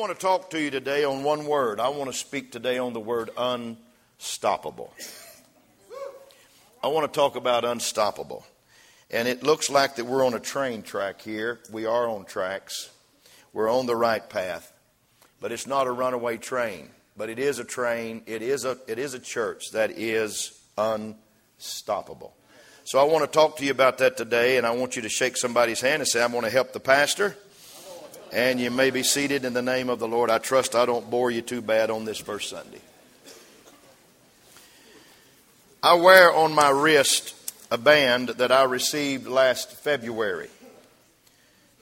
Want to talk to you today on one word. I want to speak today on the word unstoppable. I want to talk about unstoppable. And it looks like that we're on a train track here. We are on tracks. We're on the right path. But it's not a runaway train. But it is a train. It is a, it is a church that is unstoppable. So I want to talk to you about that today. And I want you to shake somebody's hand and say, I'm going to help the pastor. And you may be seated in the name of the Lord. I trust I don't bore you too bad on this first Sunday. I wear on my wrist a band that I received last February.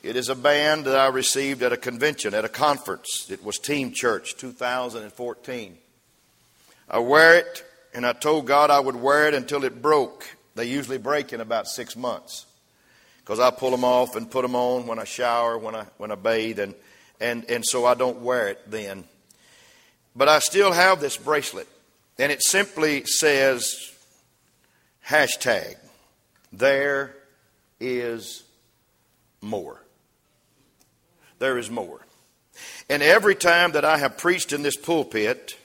It is a band that I received at a convention, at a conference. It was Team Church 2014. I wear it, and I told God I would wear it until it broke. They usually break in about six months because I pull them off and put them on when I shower, when I, when I bathe, and, and, and so I don't wear it then. But I still have this bracelet, and it simply says hashtag, there is more. There is more. And every time that I have preached in this pulpit,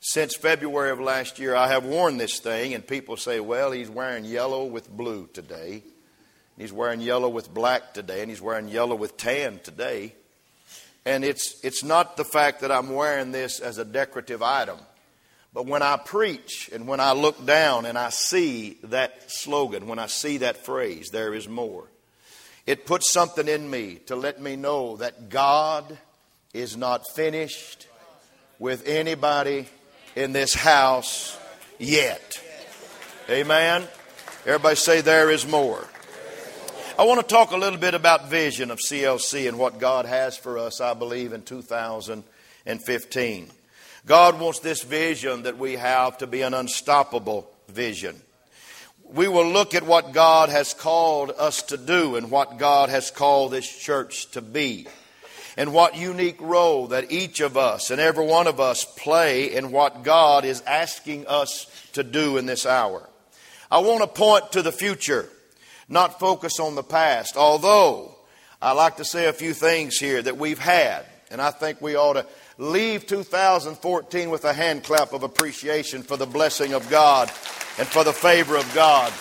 since February of last year, I have worn this thing, and people say, well, he's wearing yellow with blue today. He's wearing yellow with black today, and he's wearing yellow with tan today. And it's, it's not the fact that I'm wearing this as a decorative item. But when I preach and when I look down and I see that slogan, when I see that phrase, there is more, it puts something in me to let me know that God is not finished with anybody in this house yet. Amen. Everybody say, There is more. I want to talk a little bit about vision of CLC and what God has for us, I believe, in 2015. God wants this vision that we have to be an unstoppable vision. We will look at what God has called us to do and what God has called this church to be. And what unique role that each of us and every one of us play in what God is asking us to do in this hour. I want to point to the future not focus on the past. Although I like to say a few things here that we've had, and I think we ought to leave 2014 with a hand clap of appreciation for the blessing of God and for the favor of God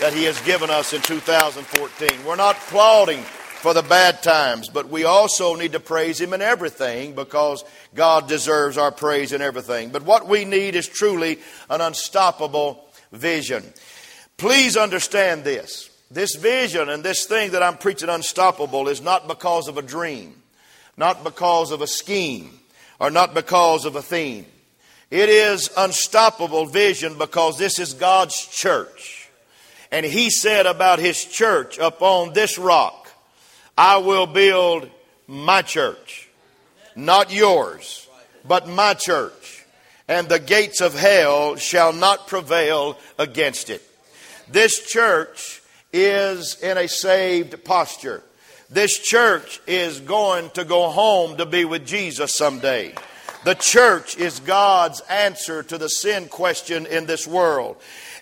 that He has given us in 2014. We're not applauding for the bad times, but we also need to praise Him in everything because God deserves our praise in everything. But what we need is truly an unstoppable vision. Please understand this. This vision and this thing that I'm preaching unstoppable is not because of a dream, not because of a scheme, or not because of a theme. It is unstoppable vision because this is God's church. And He said about His church, upon this rock, I will build my church. Not yours, but my church. And the gates of hell shall not prevail against it. This church is in a saved posture. This church is going to go home to be with Jesus someday. The church is God's answer to the sin question in this world.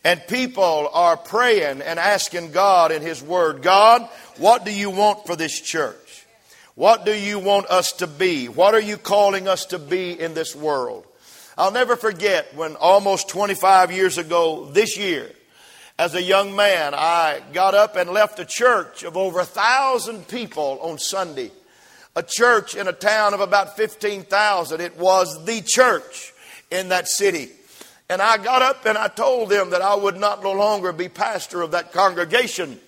And people are praying and asking God in His Word, God, what do you want for this church? What do you want us to be? What are you calling us to be in this world? I'll never forget when almost 25 years ago this year, as a young man, I got up and left a church of over a thousand people on Sunday. A church in a town of about 15,000. It was the church in that city. And I got up and I told them that I would not no longer be pastor of that congregation,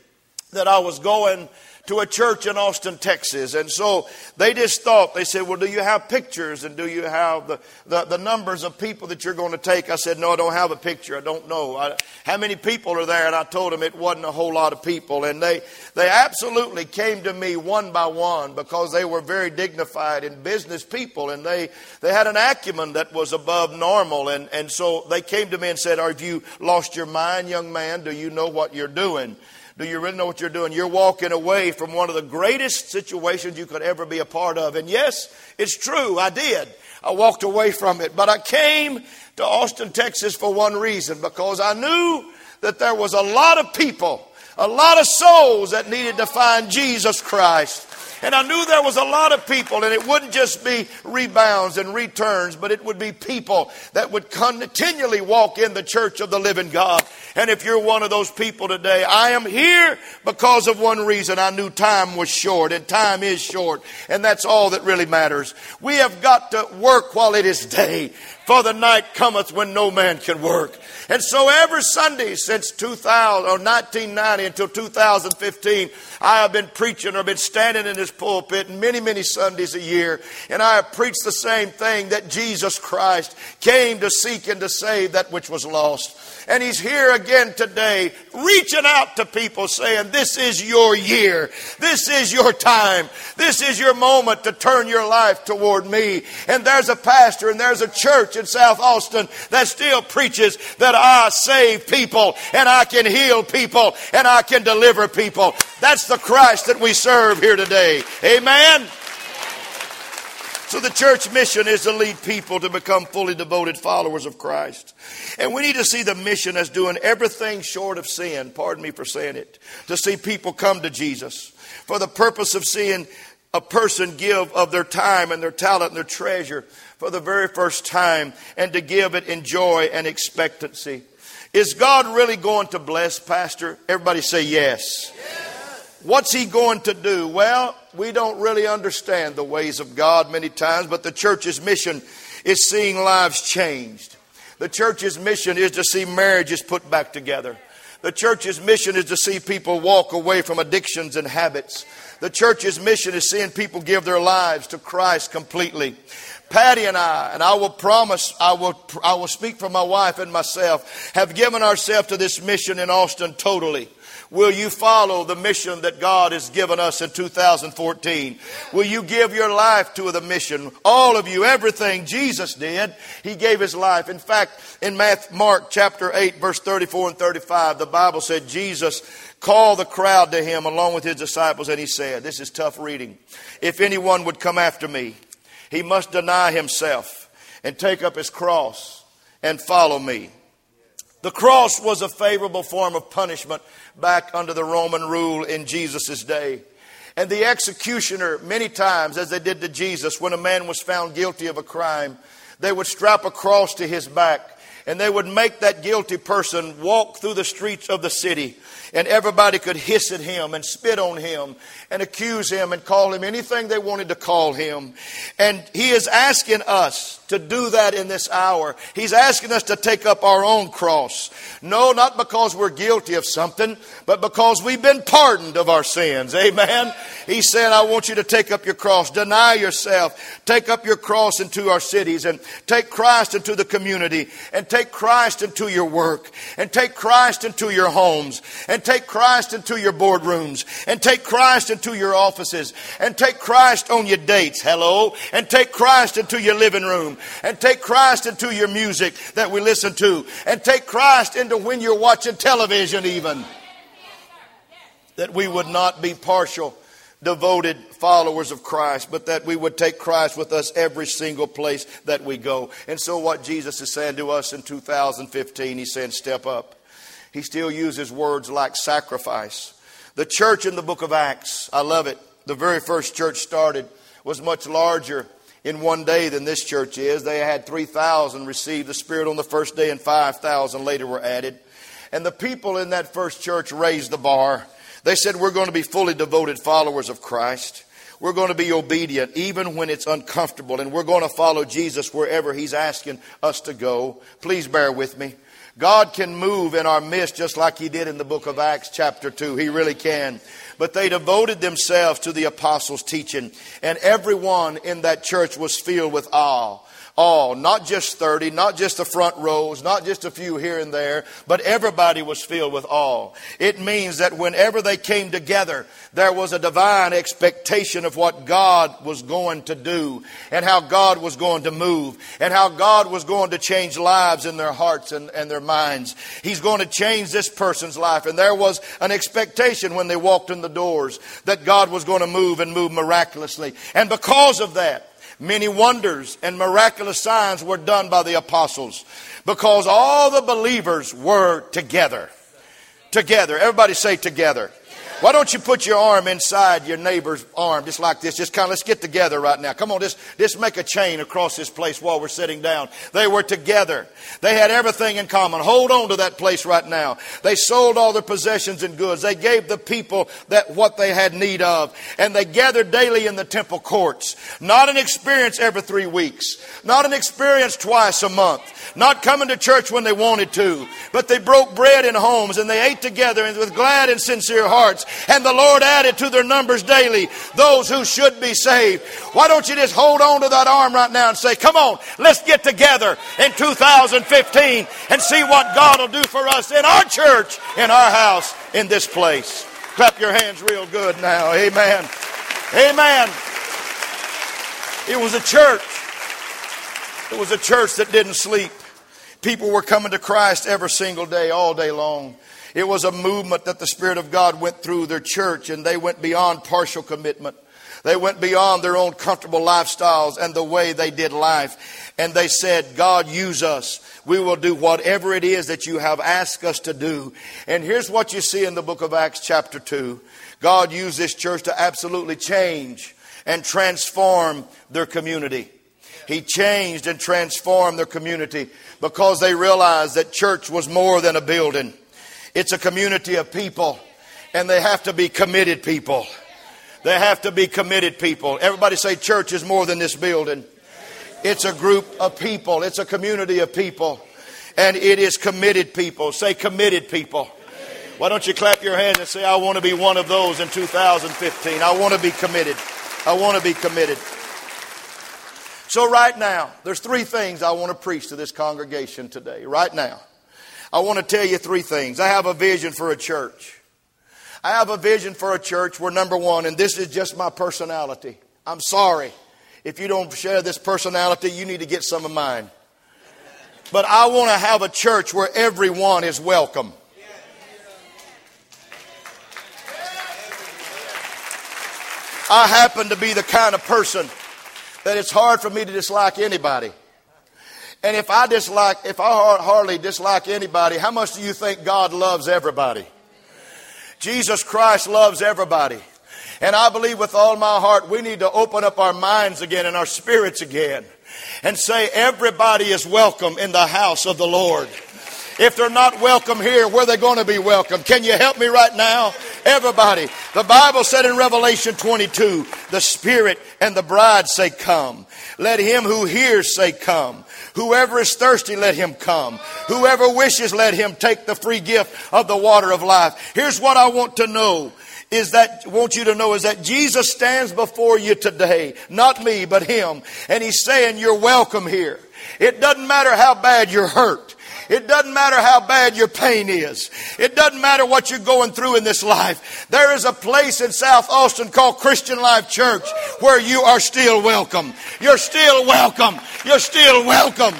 that I was going to a church in Austin, Texas. And so they just thought, they said, Well, do you have pictures and do you have the, the, the numbers of people that you're going to take? I said, No, I don't have a picture. I don't know. I, how many people are there? And I told them it wasn't a whole lot of people. And they, they absolutely came to me one by one because they were very dignified and business people and they, they had an acumen that was above normal. And, and so they came to me and said, Have you lost your mind, young man? Do you know what you're doing? Do you really know what you're doing? You're walking away from one of the greatest situations you could ever be a part of. And yes, it's true, I did. I walked away from it. But I came to Austin, Texas for one reason because I knew that there was a lot of people, a lot of souls that needed to find Jesus Christ. And I knew there was a lot of people, and it wouldn't just be rebounds and returns, but it would be people that would continually walk in the church of the living God. And if you're one of those people today, I am here because of one reason. I knew time was short, and time is short, and that's all that really matters. We have got to work while it is day, for the night cometh when no man can work. And so every Sunday since 2000 or 1990 until 2015, I have been preaching or been standing in this pulpit many, many Sundays a year, and I have preached the same thing that Jesus Christ came to seek and to save that which was lost. And he's here again today, reaching out to people saying, This is your year. This is your time. This is your moment to turn your life toward me. And there's a pastor and there's a church in South Austin that still preaches that I save people and I can heal people and I can deliver people. That's the Christ that we serve here today. Amen. So the church mission is to lead people to become fully devoted followers of Christ. And we need to see the mission as doing everything short of sin, pardon me for saying it, to see people come to Jesus for the purpose of seeing a person give of their time and their talent and their treasure for the very first time and to give it in joy and expectancy. Is God really going to bless, Pastor? Everybody say yes. yes. What's he going to do? Well, we don't really understand the ways of God many times, but the church's mission is seeing lives changed. The church's mission is to see marriages put back together. The church's mission is to see people walk away from addictions and habits. The church's mission is seeing people give their lives to Christ completely. Patty and I, and I will promise, I will, I will speak for my wife and myself, have given ourselves to this mission in Austin totally. Will you follow the mission that God has given us in 2014? Will you give your life to the mission? All of you, everything Jesus did, He gave His life. In fact, in Mark chapter 8, verse 34 and 35, the Bible said Jesus called the crowd to Him along with His disciples and He said, This is tough reading. If anyone would come after me, he must deny himself and take up his cross and follow me. The cross was a favorable form of punishment back under the Roman rule in Jesus' day. And the executioner, many times, as they did to Jesus, when a man was found guilty of a crime, they would strap a cross to his back and they would make that guilty person walk through the streets of the city and everybody could hiss at him and spit on him and accuse him and call him anything they wanted to call him. And he is asking us to do that in this hour. He's asking us to take up our own cross. No, not because we're guilty of something, but because we've been pardoned of our sins. Amen. He said, I want you to take up your cross, deny yourself, take up your cross into our cities and take Christ into the community and take Christ into your work and take Christ into your homes and take Christ into your boardrooms and take Christ into your offices and take Christ on your dates. Hello. And take Christ into your living room and take Christ into your music that we listen to and take Christ into when you're watching television even. That we would not be partial devoted followers of Christ, but that we would take Christ with us every single place that we go. And so, what Jesus is saying to us in 2015, He's saying, step up. He still uses words like sacrifice. The church in the book of Acts, I love it. The very first church started was much larger in one day than this church is. They had 3,000 receive the Spirit on the first day, and 5,000 later were added. And the people in that first church raised the bar. They said, We're going to be fully devoted followers of Christ. We're going to be obedient even when it's uncomfortable, and we're going to follow Jesus wherever He's asking us to go. Please bear with me. God can move in our midst just like He did in the book of Acts, chapter 2. He really can. But they devoted themselves to the apostles' teaching, and everyone in that church was filled with awe all, not just 30, not just the front rows, not just a few here and there, but everybody was filled with awe. It means that whenever they came together, there was a divine expectation of what God was going to do and how God was going to move and how God was going to change lives in their hearts and, and their minds. He's going to change this person's life. And there was an expectation when they walked in the doors that God was going to move and move miraculously. And because of that, Many wonders and miraculous signs were done by the apostles because all the believers were together. Together. Everybody say together. Why don't you put your arm inside your neighbor's arm just like this? Just kind of let's get together right now. Come on, just, just make a chain across this place while we're sitting down. They were together. They had everything in common. Hold on to that place right now. They sold all their possessions and goods. They gave the people that what they had need of. And they gathered daily in the temple courts. Not an experience every three weeks. Not an experience twice a month. Not coming to church when they wanted to. But they broke bread in homes and they ate together with glad and sincere hearts and the Lord added to their numbers daily those who should be saved. Why don't you just hold on to that arm right now and say, Come on, let's get together in 2015 and see what God will do for us in our church, in our house, in this place. Clap your hands real good now. Amen. Amen. It was a church. It was a church that didn't sleep. People were coming to Christ every single day, all day long. It was a movement that the Spirit of God went through their church, and they went beyond partial commitment. They went beyond their own comfortable lifestyles and the way they did life. And they said, God, use us. We will do whatever it is that you have asked us to do. And here's what you see in the book of Acts, chapter 2. God used this church to absolutely change and transform their community. He changed and transformed their community because they realized that church was more than a building. It's a community of people, and they have to be committed people. They have to be committed people. Everybody say, church is more than this building. It's a group of people, it's a community of people, and it is committed people. Say, committed people. Why don't you clap your hands and say, I want to be one of those in 2015? I want to be committed. I want to be committed. So, right now, there's three things I want to preach to this congregation today. Right now. I want to tell you three things. I have a vision for a church. I have a vision for a church where, number one, and this is just my personality. I'm sorry. If you don't share this personality, you need to get some of mine. But I want to have a church where everyone is welcome. I happen to be the kind of person that it's hard for me to dislike anybody. And if I dislike, if I hardly dislike anybody, how much do you think God loves everybody? Jesus Christ loves everybody. And I believe with all my heart we need to open up our minds again and our spirits again and say everybody is welcome in the house of the Lord. If they're not welcome here, where are they going to be welcome? Can you help me right now? Everybody. The Bible said in Revelation 22, the Spirit and the bride say, Come. Let him who hears say, Come. Whoever is thirsty, let him come. Whoever wishes, let him take the free gift of the water of life. Here's what I want to know is that, want you to know is that Jesus stands before you today. Not me, but him. And he's saying, you're welcome here. It doesn't matter how bad you're hurt. It doesn't matter how bad your pain is. It doesn't matter what you're going through in this life. There is a place in South Austin called Christian Life Church where you are still welcome. You're still welcome. You're still welcome.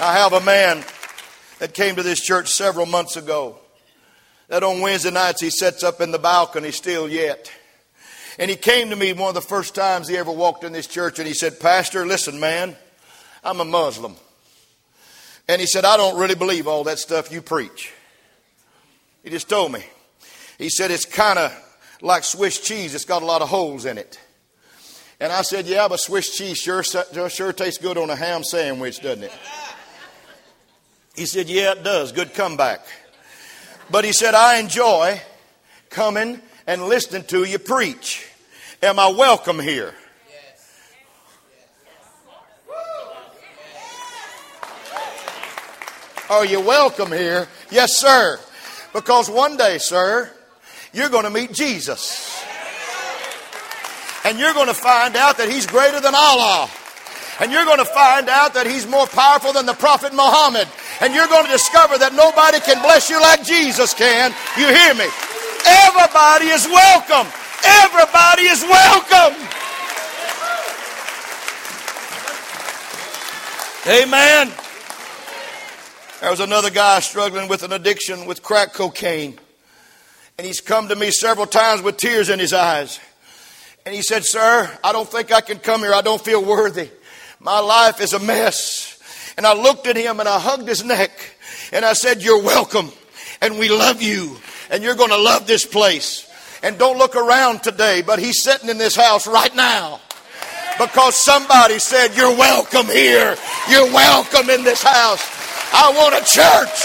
I have a man that came to this church several months ago. That on Wednesday nights he sits up in the balcony still yet. And he came to me one of the first times he ever walked in this church and he said, Pastor, listen, man, I'm a Muslim. And he said, I don't really believe all that stuff you preach. He just told me. He said, it's kind of like Swiss cheese, it's got a lot of holes in it. And I said, Yeah, but Swiss cheese sure, sure tastes good on a ham sandwich, doesn't it? He said, Yeah, it does. Good comeback. But he said, I enjoy coming and listening to you preach. Am I welcome here? Are you welcome here? Yes, sir. Because one day, sir, you're going to meet Jesus. And you're going to find out that He's greater than Allah. And you're going to find out that He's more powerful than the Prophet Muhammad. And you're going to discover that nobody can bless you like Jesus can. You hear me? Everybody is welcome. Everybody is welcome. Amen. There was another guy struggling with an addiction with crack cocaine. And he's come to me several times with tears in his eyes. And he said, Sir, I don't think I can come here. I don't feel worthy. My life is a mess. And I looked at him and I hugged his neck and I said, You're welcome. And we love you. And you're going to love this place. And don't look around today, but he's sitting in this house right now because somebody said, You're welcome here. You're welcome in this house. I want a church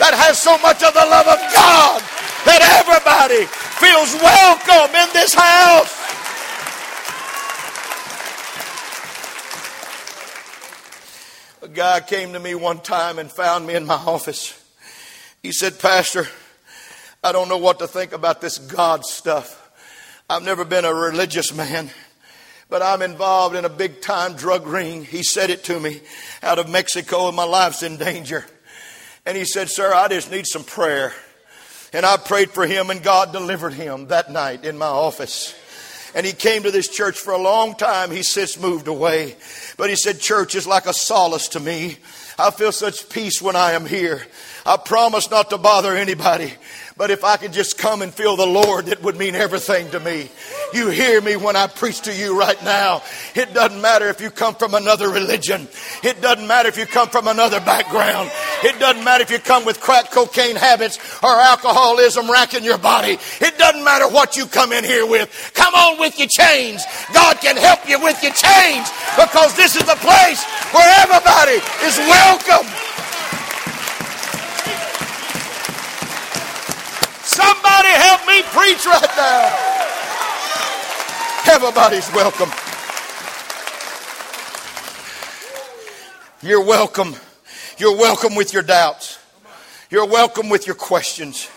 that has so much of the love of God that everybody feels welcome in this house. A guy came to me one time and found me in my office. He said, Pastor, I don't know what to think about this God stuff. I've never been a religious man but I'm involved in a big time drug ring. He said it to me out of Mexico and my life's in danger. And he said, Sir, I just need some prayer. And I prayed for him and God delivered him that night in my office. And he came to this church for a long time. He since moved away. But he said, Church is like a solace to me. I feel such peace when I am here. I promise not to bother anybody. But if I could just come and feel the Lord, it would mean everything to me. You hear me when I preach to you right now. It doesn't matter if you come from another religion. It doesn't matter if you come from another background. It doesn't matter if you come with crack cocaine habits or alcoholism racking your body. It doesn't matter what you come in here with. Come on with your chains. God can help you with your chains because this is the place where everybody is welcome. Somebody help me preach right now. Everybody's welcome. You're welcome. You're welcome with your doubts. You're welcome with your questions.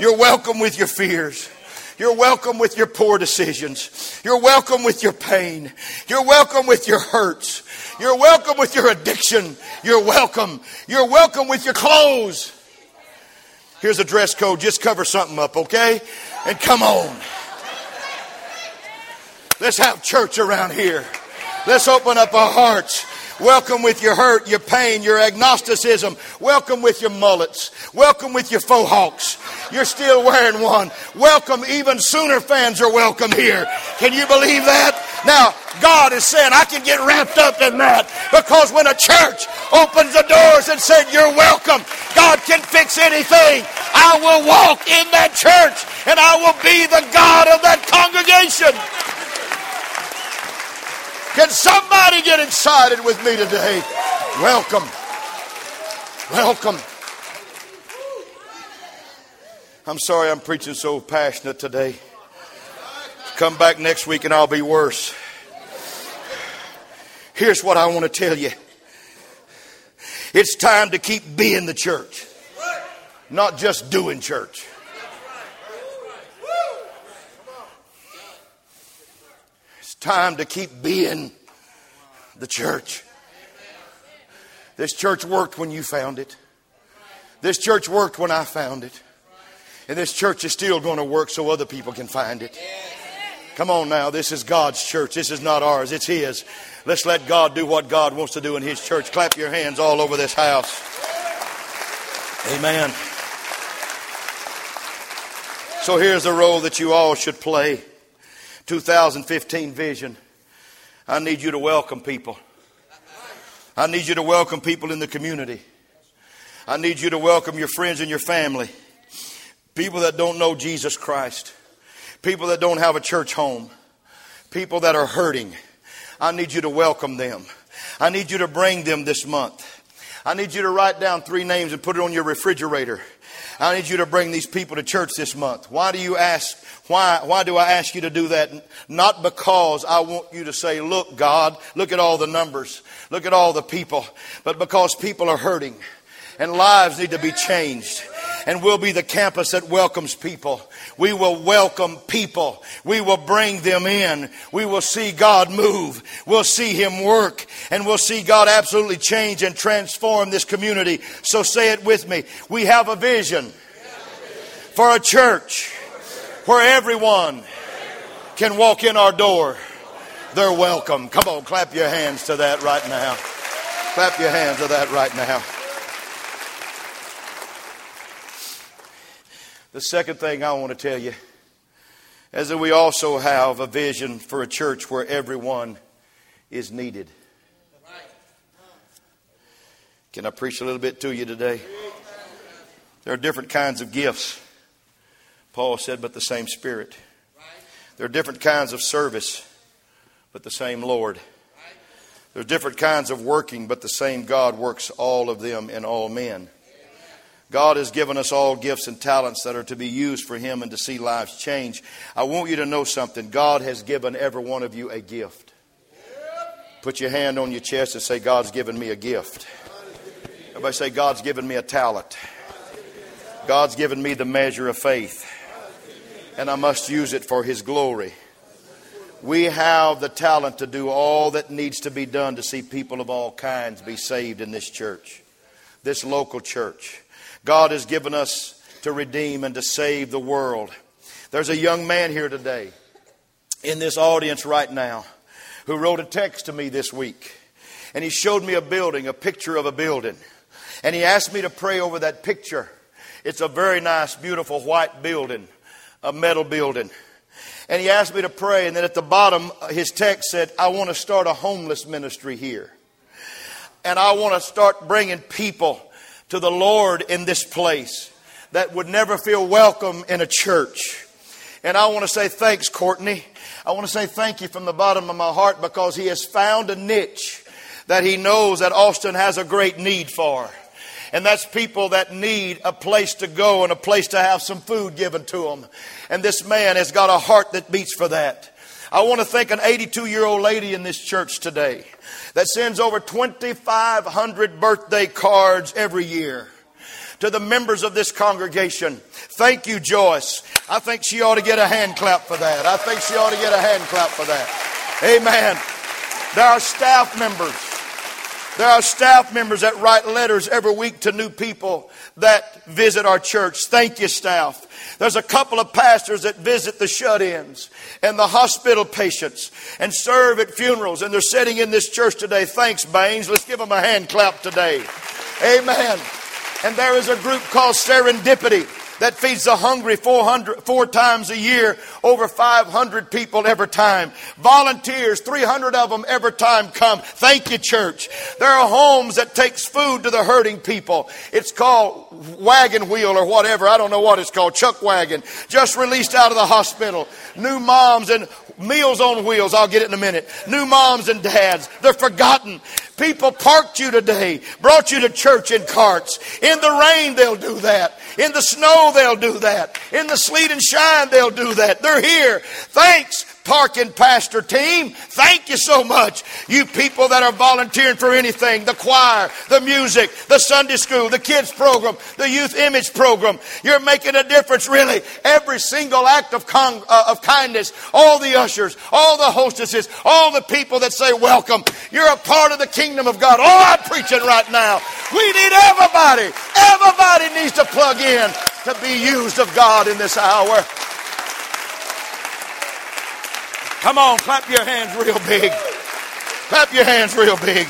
You're welcome with your fears. You're welcome with your poor decisions. You're welcome with your pain. You're welcome with your hurts. You're welcome with your addiction. You're welcome. You're welcome with your clothes. Here's a dress code. Just cover something up, okay? And come on. Let's have church around here. Let's open up our hearts. Welcome with your hurt, your pain, your agnosticism. Welcome with your mullets. Welcome with your faux hawks. You're still wearing one. Welcome, even Sooner fans are welcome here. Can you believe that? Now, God is saying, I can get wrapped up in that because when a church opens the doors and said, You're welcome, God can fix anything. I will walk in that church and I will be the God of that congregation. Can somebody get excited with me today? Welcome. Welcome. I'm sorry I'm preaching so passionate today. Come back next week and I'll be worse. Here's what I want to tell you it's time to keep being the church, not just doing church. Time to keep being the church. This church worked when you found it. This church worked when I found it. And this church is still going to work so other people can find it. Come on now, this is God's church. This is not ours, it's His. Let's let God do what God wants to do in His church. Clap your hands all over this house. Amen. So here's the role that you all should play 2015 vision. I need you to welcome people. I need you to welcome people in the community. I need you to welcome your friends and your family. People that don't know Jesus Christ. People that don't have a church home. People that are hurting. I need you to welcome them. I need you to bring them this month. I need you to write down three names and put it on your refrigerator. I need you to bring these people to church this month. Why do you ask? Why, why do I ask you to do that? Not because I want you to say, look, God, look at all the numbers. Look at all the people. But because people are hurting and lives need to be changed and we'll be the campus that welcomes people. We will welcome people. We will bring them in. We will see God move. We'll see Him work. And we'll see God absolutely change and transform this community. So say it with me. We have a vision for a church where everyone can walk in our door. They're welcome. Come on, clap your hands to that right now. Clap your hands to that right now. The second thing I want to tell you is that we also have a vision for a church where everyone is needed. Can I preach a little bit to you today? There are different kinds of gifts, Paul said, but the same Spirit. There are different kinds of service, but the same Lord. There are different kinds of working, but the same God works all of them in all men. God has given us all gifts and talents that are to be used for Him and to see lives change. I want you to know something. God has given every one of you a gift. Put your hand on your chest and say, God's given me a gift. Everybody say, God's given me a talent. God's given me the measure of faith. And I must use it for His glory. We have the talent to do all that needs to be done to see people of all kinds be saved in this church, this local church. God has given us to redeem and to save the world. There's a young man here today in this audience right now who wrote a text to me this week. And he showed me a building, a picture of a building. And he asked me to pray over that picture. It's a very nice, beautiful white building, a metal building. And he asked me to pray. And then at the bottom, his text said, I want to start a homeless ministry here. And I want to start bringing people to the Lord in this place that would never feel welcome in a church. And I want to say thanks, Courtney. I want to say thank you from the bottom of my heart because he has found a niche that he knows that Austin has a great need for. And that's people that need a place to go and a place to have some food given to them. And this man has got a heart that beats for that. I want to thank an 82 year old lady in this church today that sends over 2,500 birthday cards every year to the members of this congregation. Thank you, Joyce. I think she ought to get a hand clap for that. I think she ought to get a hand clap for that. Amen. There are staff members. There are staff members that write letters every week to new people that visit our church. Thank you, staff. There's a couple of pastors that visit the shut ins and the hospital patients and serve at funerals, and they're sitting in this church today. Thanks, Baines. Let's give them a hand clap today. Amen. And there is a group called Serendipity that feeds the hungry 400, four times a year, over 500 people every time. Volunteers, 300 of them every time come. Thank you, church. There are homes that takes food to the hurting people. It's called Wagon Wheel or whatever. I don't know what it's called. Chuck Wagon. Just released out of the hospital. New moms and Meals on Wheels. I'll get it in a minute. New moms and dads. They're forgotten. People parked you today, brought you to church in carts. In the rain, they'll do that. In the snow, they'll do that. In the sleet and shine, they'll do that. They're here. Thanks parking pastor team. Thank you so much. You people that are volunteering for anything the choir, the music, the Sunday school, the kids program, the youth image program. You're making a difference, really. Every single act of, con- uh, of kindness, all the ushers, all the hostesses, all the people that say welcome. You're a part of the kingdom of God. Oh, I'm preaching right now. We need everybody. Everybody needs to plug in to be used of God in this hour. Come on, clap your hands real big. Clap your hands real big.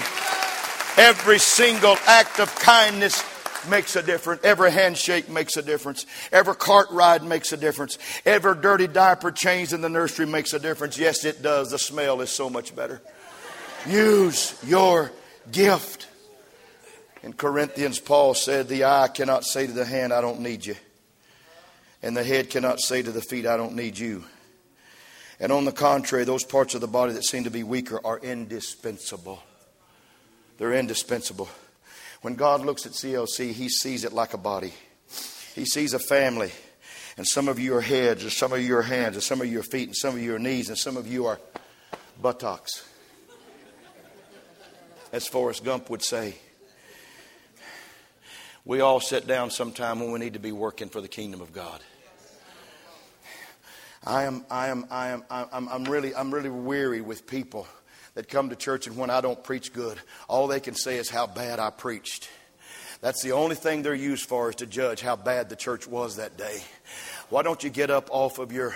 Every single act of kindness makes a difference. Every handshake makes a difference. Every cart ride makes a difference. Every dirty diaper changed in the nursery makes a difference. Yes, it does. The smell is so much better. Use your gift. In Corinthians, Paul said, The eye cannot say to the hand, I don't need you. And the head cannot say to the feet, I don't need you. And on the contrary, those parts of the body that seem to be weaker are indispensable. They're indispensable. When God looks at CLC, He sees it like a body. He sees a family, and some of you are heads, and some of you are hands, and some of you are feet, and some of you are knees, and some of you are buttocks. As Forrest Gump would say. We all sit down sometime when we need to be working for the kingdom of God. I am, I am, I am, I'm, I'm really, I'm really weary with people that come to church and when I don't preach good, all they can say is how bad I preached. That's the only thing they're used for is to judge how bad the church was that day. Why don't you get up off of your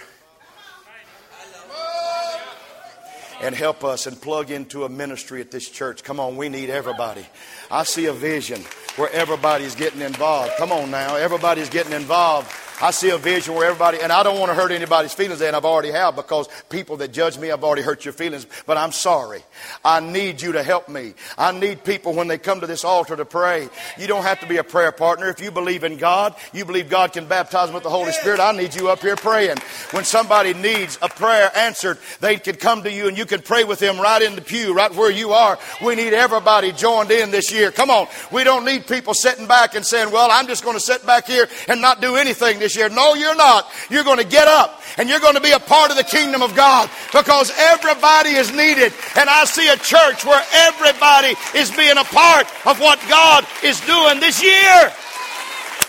and help us and plug into a ministry at this church? Come on, we need everybody. I see a vision where everybody's getting involved. Come on now, everybody's getting involved I see a vision where everybody, and I don't want to hurt anybody's feelings, and I've already have because people that judge me, I've already hurt your feelings, but I'm sorry. I need you to help me. I need people when they come to this altar to pray. You don't have to be a prayer partner. If you believe in God, you believe God can baptize them with the Holy Spirit, I need you up here praying. When somebody needs a prayer answered, they can come to you and you can pray with them right in the pew, right where you are. We need everybody joined in this year. Come on. We don't need people sitting back and saying, well, I'm just going to sit back here and not do anything this year. No, you're not. You're going to get up and you're going to be a part of the kingdom of God because everybody is needed. And I see a church where everybody is being a part of what God is doing this year.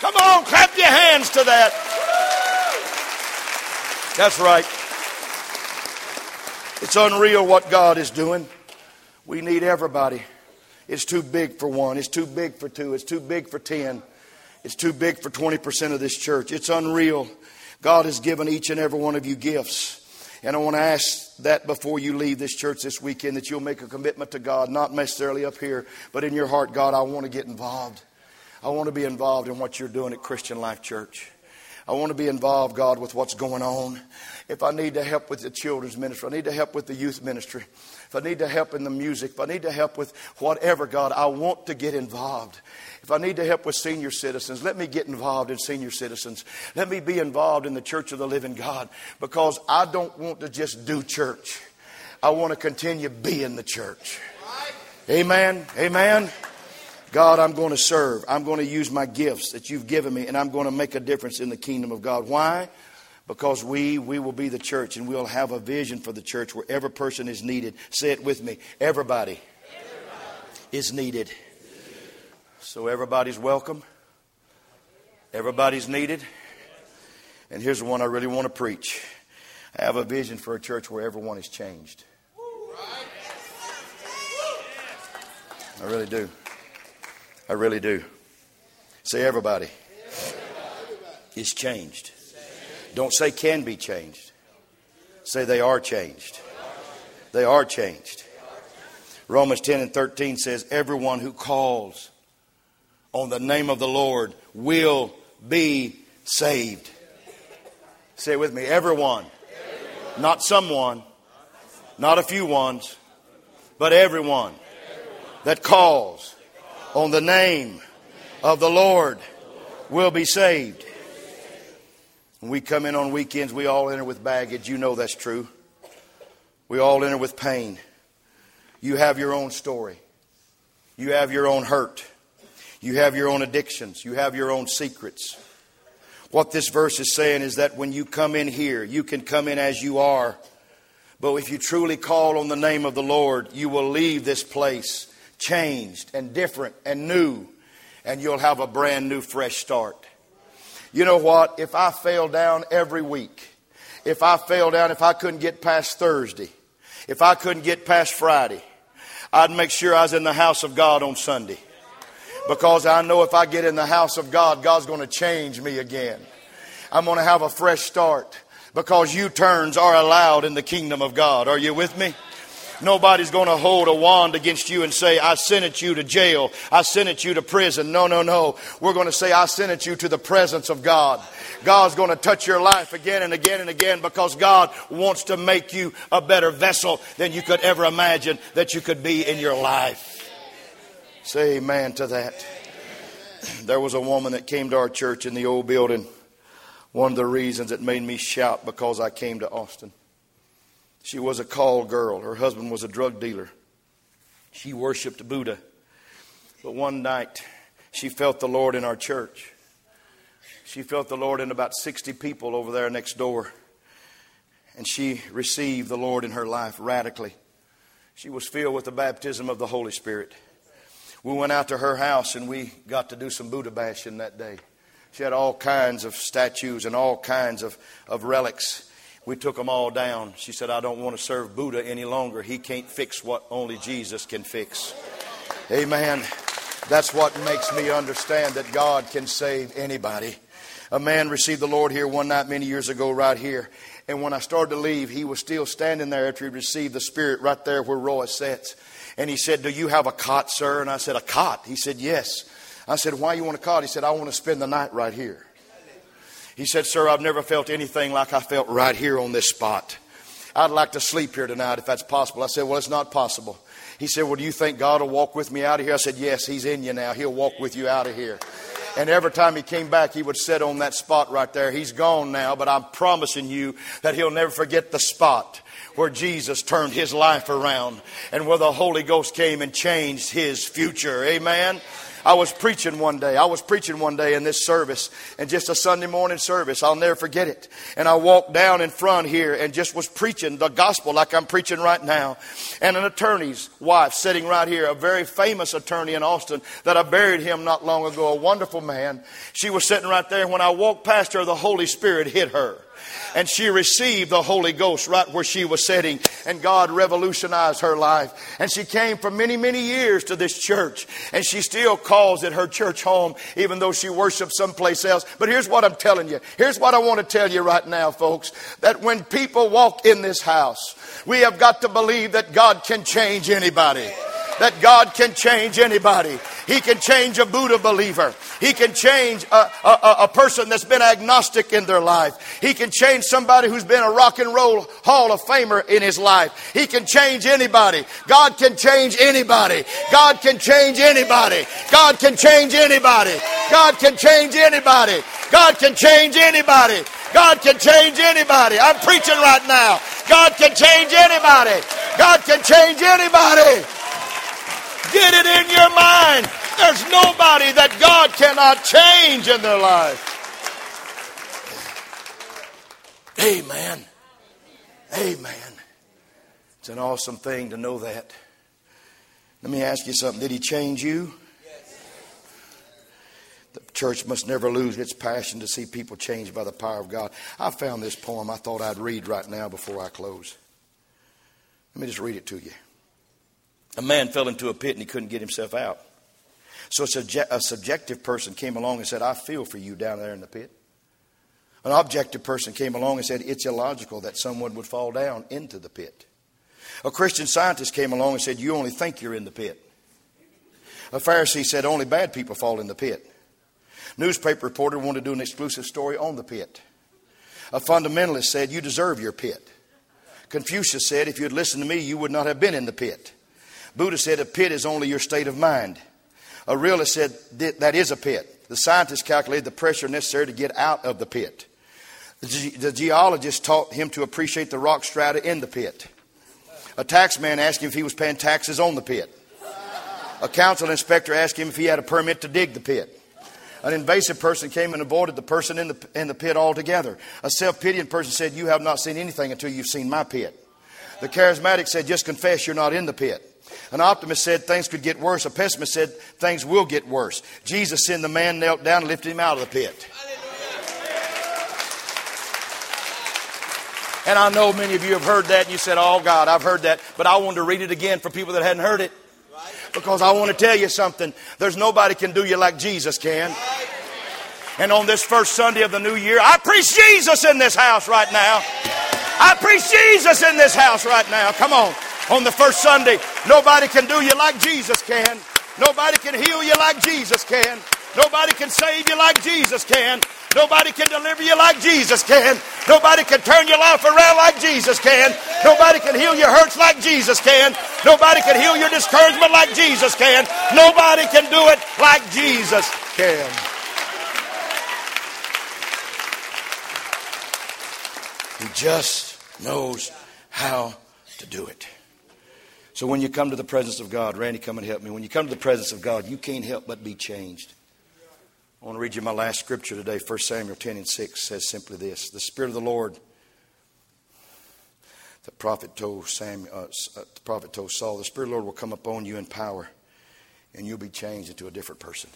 Come on, clap your hands to that. That's right. It's unreal what God is doing. We need everybody. It's too big for one. It's too big for two. It's too big for ten. It's too big for 20% of this church. It's unreal. God has given each and every one of you gifts. And I want to ask that before you leave this church this weekend, that you'll make a commitment to God, not necessarily up here, but in your heart, God, I want to get involved. I want to be involved in what you're doing at Christian Life Church. I want to be involved, God, with what's going on. If I need to help with the children's ministry, I need to help with the youth ministry. If I need to help in the music, if I need to help with whatever, God, I want to get involved. If I need to help with senior citizens, let me get involved in senior citizens. Let me be involved in the church of the living God because I don't want to just do church. I want to continue being the church. Amen. Amen. God, I'm going to serve. I'm going to use my gifts that you've given me, and I'm going to make a difference in the kingdom of God. Why? Because we, we will be the church, and we'll have a vision for the church where every person is needed. Say it with me. Everybody, Everybody. is needed. So everybody's welcome. Everybody's needed. And here's the one I really want to preach. I have a vision for a church where everyone is changed. I really do. I really do. Say everybody is changed. Don't say can be changed. Say they are changed. They are changed. Romans 10 and 13 says, Everyone who calls on the name of the Lord will be saved. Say it with me. Everyone. everyone. Not someone. Not a few ones. But everyone that calls on the name of the Lord will be saved. When we come in on weekends, we all enter with baggage. You know that's true. We all enter with pain. You have your own story. You have your own hurt. You have your own addictions. You have your own secrets. What this verse is saying is that when you come in here, you can come in as you are. But if you truly call on the name of the Lord, you will leave this place changed and different and new, and you'll have a brand new, fresh start. You know what? If I fell down every week, if I fell down, if I couldn't get past Thursday, if I couldn't get past Friday, I'd make sure I was in the house of God on Sunday because I know if I get in the house of God, God's going to change me again. I'm going to have a fresh start because U turns are allowed in the kingdom of God. Are you with me? Nobody's going to hold a wand against you and say, I sentenced you to jail. I sentenced you to prison. No, no, no. We're going to say, I sentenced you to the presence of God. God's going to touch your life again and again and again because God wants to make you a better vessel than you could ever imagine that you could be in your life. Say amen to that. There was a woman that came to our church in the old building. One of the reasons it made me shout because I came to Austin. She was a call girl. Her husband was a drug dealer. She worshiped Buddha. But one night, she felt the Lord in our church. She felt the Lord in about 60 people over there next door. And she received the Lord in her life radically. She was filled with the baptism of the Holy Spirit. We went out to her house and we got to do some Buddha bashing that day. She had all kinds of statues and all kinds of, of relics. We took them all down. She said, I don't want to serve Buddha any longer. He can't fix what only Jesus can fix. Amen. That's what makes me understand that God can save anybody. A man received the Lord here one night many years ago, right here. And when I started to leave, he was still standing there after he received the Spirit right there where Roy sits. And he said, Do you have a cot, sir? And I said, A cot? He said, Yes. I said, Why you want a cot? He said, I want to spend the night right here. He said, Sir, I've never felt anything like I felt right here on this spot. I'd like to sleep here tonight if that's possible. I said, Well, it's not possible. He said, Well, do you think God will walk with me out of here? I said, Yes, He's in you now. He'll walk with you out of here. And every time he came back, he would sit on that spot right there. He's gone now, but I'm promising you that he'll never forget the spot where Jesus turned his life around and where the Holy Ghost came and changed his future. Amen. I was preaching one day. I was preaching one day in this service, and just a Sunday morning service. I'll never forget it. And I walked down in front here and just was preaching the gospel like I'm preaching right now. And an attorney's wife sitting right here, a very famous attorney in Austin that I buried him not long ago, a wonderful man. She was sitting right there. When I walked past her, the Holy Spirit hit her and she received the Holy Ghost right where she was sitting, and God revolutionized her life. And she came for many, many years to this church, and she still calls it her church home, even though she worships someplace else. But here's what I'm telling you. Here's what I want to tell you right now, folks, that when people walk in this house, we have got to believe that God can change anybody that God can change anybody. He can change a Buddha believer. He can change a, a, a, person that's been agnostic in their life. He can change somebody who's been a rock and roll Hall of Famer in his life. He can change anybody. God can change anybody. God can change anybody. God can change anybody. God can change anybody. God can change anybody. God can change anybody. I'm preaching right now. God can change anybody. God can change anybody. Get it in your mind. There's nobody that God cannot change in their life. Amen. Amen. It's an awesome thing to know that. Let me ask you something. Did he change you? The church must never lose its passion to see people changed by the power of God. I found this poem I thought I'd read right now before I close. Let me just read it to you. A man fell into a pit and he couldn't get himself out. So a subjective person came along and said, I feel for you down there in the pit. An objective person came along and said, It's illogical that someone would fall down into the pit. A Christian scientist came along and said, You only think you're in the pit. A Pharisee said, Only bad people fall in the pit. Newspaper reporter wanted to do an exclusive story on the pit. A fundamentalist said, You deserve your pit. Confucius said, If you'd listened to me, you would not have been in the pit. Buddha said a pit is only your state of mind. A realist said that is a pit. The scientist calculated the pressure necessary to get out of the pit. The, ge- the geologist taught him to appreciate the rock strata in the pit. A taxman asked him if he was paying taxes on the pit. A council inspector asked him if he had a permit to dig the pit. An invasive person came and avoided the person in the, in the pit altogether. A self pitying person said, You have not seen anything until you've seen my pit. The charismatic said, Just confess you're not in the pit. An optimist said things could get worse. A pessimist said things will get worse. Jesus sent the man knelt down and lifted him out of the pit. And I know many of you have heard that and you said, Oh God, I've heard that. But I wanted to read it again for people that hadn't heard it. Because I want to tell you something. There's nobody can do you like Jesus can. And on this first Sunday of the new year, I preach Jesus in this house right now. I preach Jesus in this house right now. Come on on the first Sunday. Nobody can do you like Jesus can. Nobody can heal you like Jesus can. Nobody can save you like Jesus can. Nobody can deliver you like Jesus can. Nobody can turn your life around like Jesus can. Nobody can heal your hurts like Jesus can. Nobody can heal your discouragement like Jesus can. Nobody can do it like Jesus can. He just knows how to do it. So when you come to the presence of God, Randy, come and help me. When you come to the presence of God, you can't help but be changed. I want to read you my last scripture today. 1 Samuel 10 and 6 says simply this The Spirit of the Lord, the prophet told, Samuel, uh, uh, the prophet told Saul, the Spirit of the Lord will come upon you in power, and you'll be changed into a different person.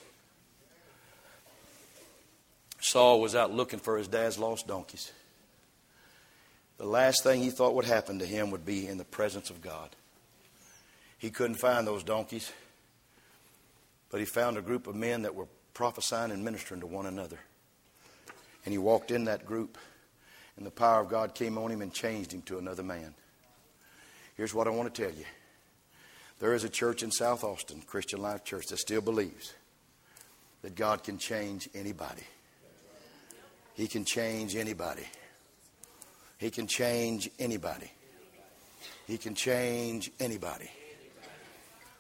Saul was out looking for his dad's lost donkeys. The last thing he thought would happen to him would be in the presence of God. He couldn't find those donkeys, but he found a group of men that were prophesying and ministering to one another. And he walked in that group, and the power of God came on him and changed him to another man. Here's what I want to tell you there is a church in South Austin, Christian Life Church, that still believes that God can change anybody. He can change anybody. He can change anybody. He can change anybody.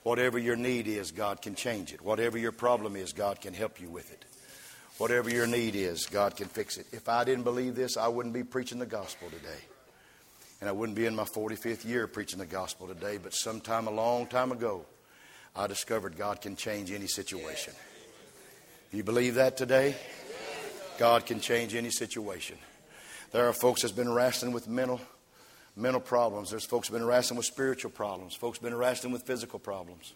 Whatever your need is, God can change it. Whatever your problem is, God can help you with it. Whatever your need is, God can fix it. If I didn't believe this, I wouldn't be preaching the gospel today. And I wouldn't be in my 45th year preaching the gospel today. But sometime a long time ago, I discovered God can change any situation. You believe that today? God can change any situation. There are folks that's been wrestling with mental mental problems. There's folks been wrestling with spiritual problems. Folks been wrestling with physical problems.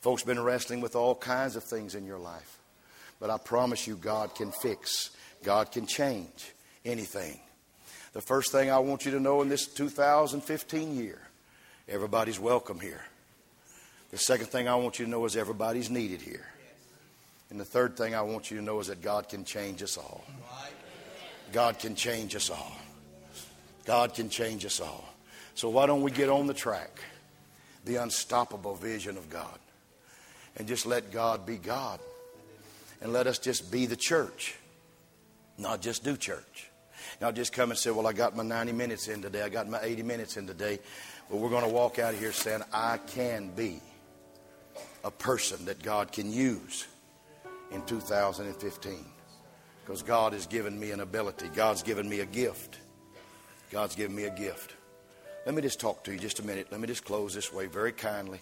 Folks been wrestling with all kinds of things in your life. But I promise you, God can fix. God can change anything. The first thing I want you to know in this 2015 year, everybody's welcome here. The second thing I want you to know is everybody's needed here. And the third thing I want you to know is that God can change us all. God can change us all. God can change us all. So why don't we get on the track, the unstoppable vision of God, and just let God be God. And let us just be the church, not just do church. Not just come and say, Well, I got my 90 minutes in today, I got my 80 minutes in today. But we're going to walk out of here saying, I can be a person that God can use in 2015. Because God has given me an ability, God's given me a gift. God's given me a gift. Let me just talk to you just a minute. Let me just close this way very kindly.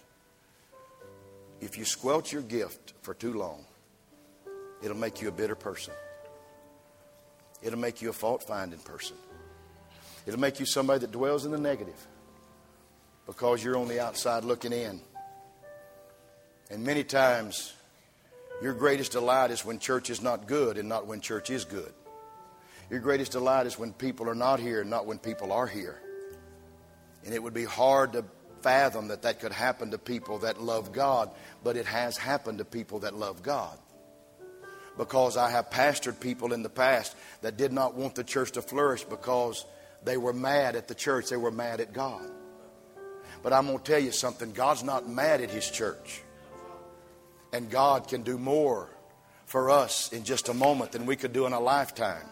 If you squelch your gift for too long, it'll make you a bitter person. It'll make you a fault finding person. It'll make you somebody that dwells in the negative because you're on the outside looking in. And many times, your greatest delight is when church is not good and not when church is good. Your greatest delight is when people are not here not when people are here. And it would be hard to fathom that that could happen to people that love God, but it has happened to people that love God. Because I have pastored people in the past that did not want the church to flourish because they were mad at the church, they were mad at God. But I'm going to tell you something God's not mad at His church. And God can do more for us in just a moment than we could do in a lifetime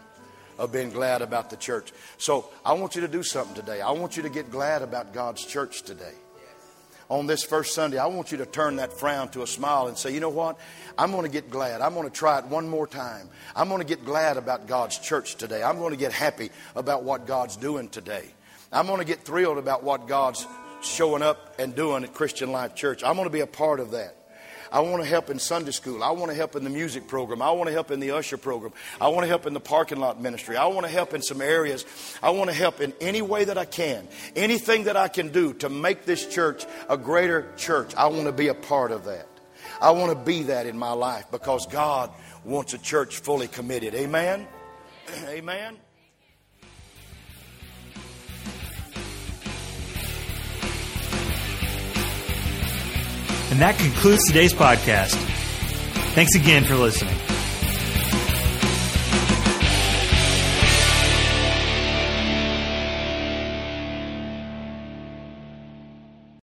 of being glad about the church. So I want you to do something today. I want you to get glad about God's church today. On this first Sunday, I want you to turn that frown to a smile and say, you know what? I'm going to get glad. I'm going to try it one more time. I'm going to get glad about God's church today. I'm going to get happy about what God's doing today. I'm going to get thrilled about what God's showing up and doing at Christian Life Church. I'm going to be a part of that. I want to help in Sunday school. I want to help in the music program. I want to help in the usher program. I want to help in the parking lot ministry. I want to help in some areas. I want to help in any way that I can. Anything that I can do to make this church a greater church. I want to be a part of that. I want to be that in my life because God wants a church fully committed. Amen. Amen. And that concludes today's podcast. Thanks again for listening.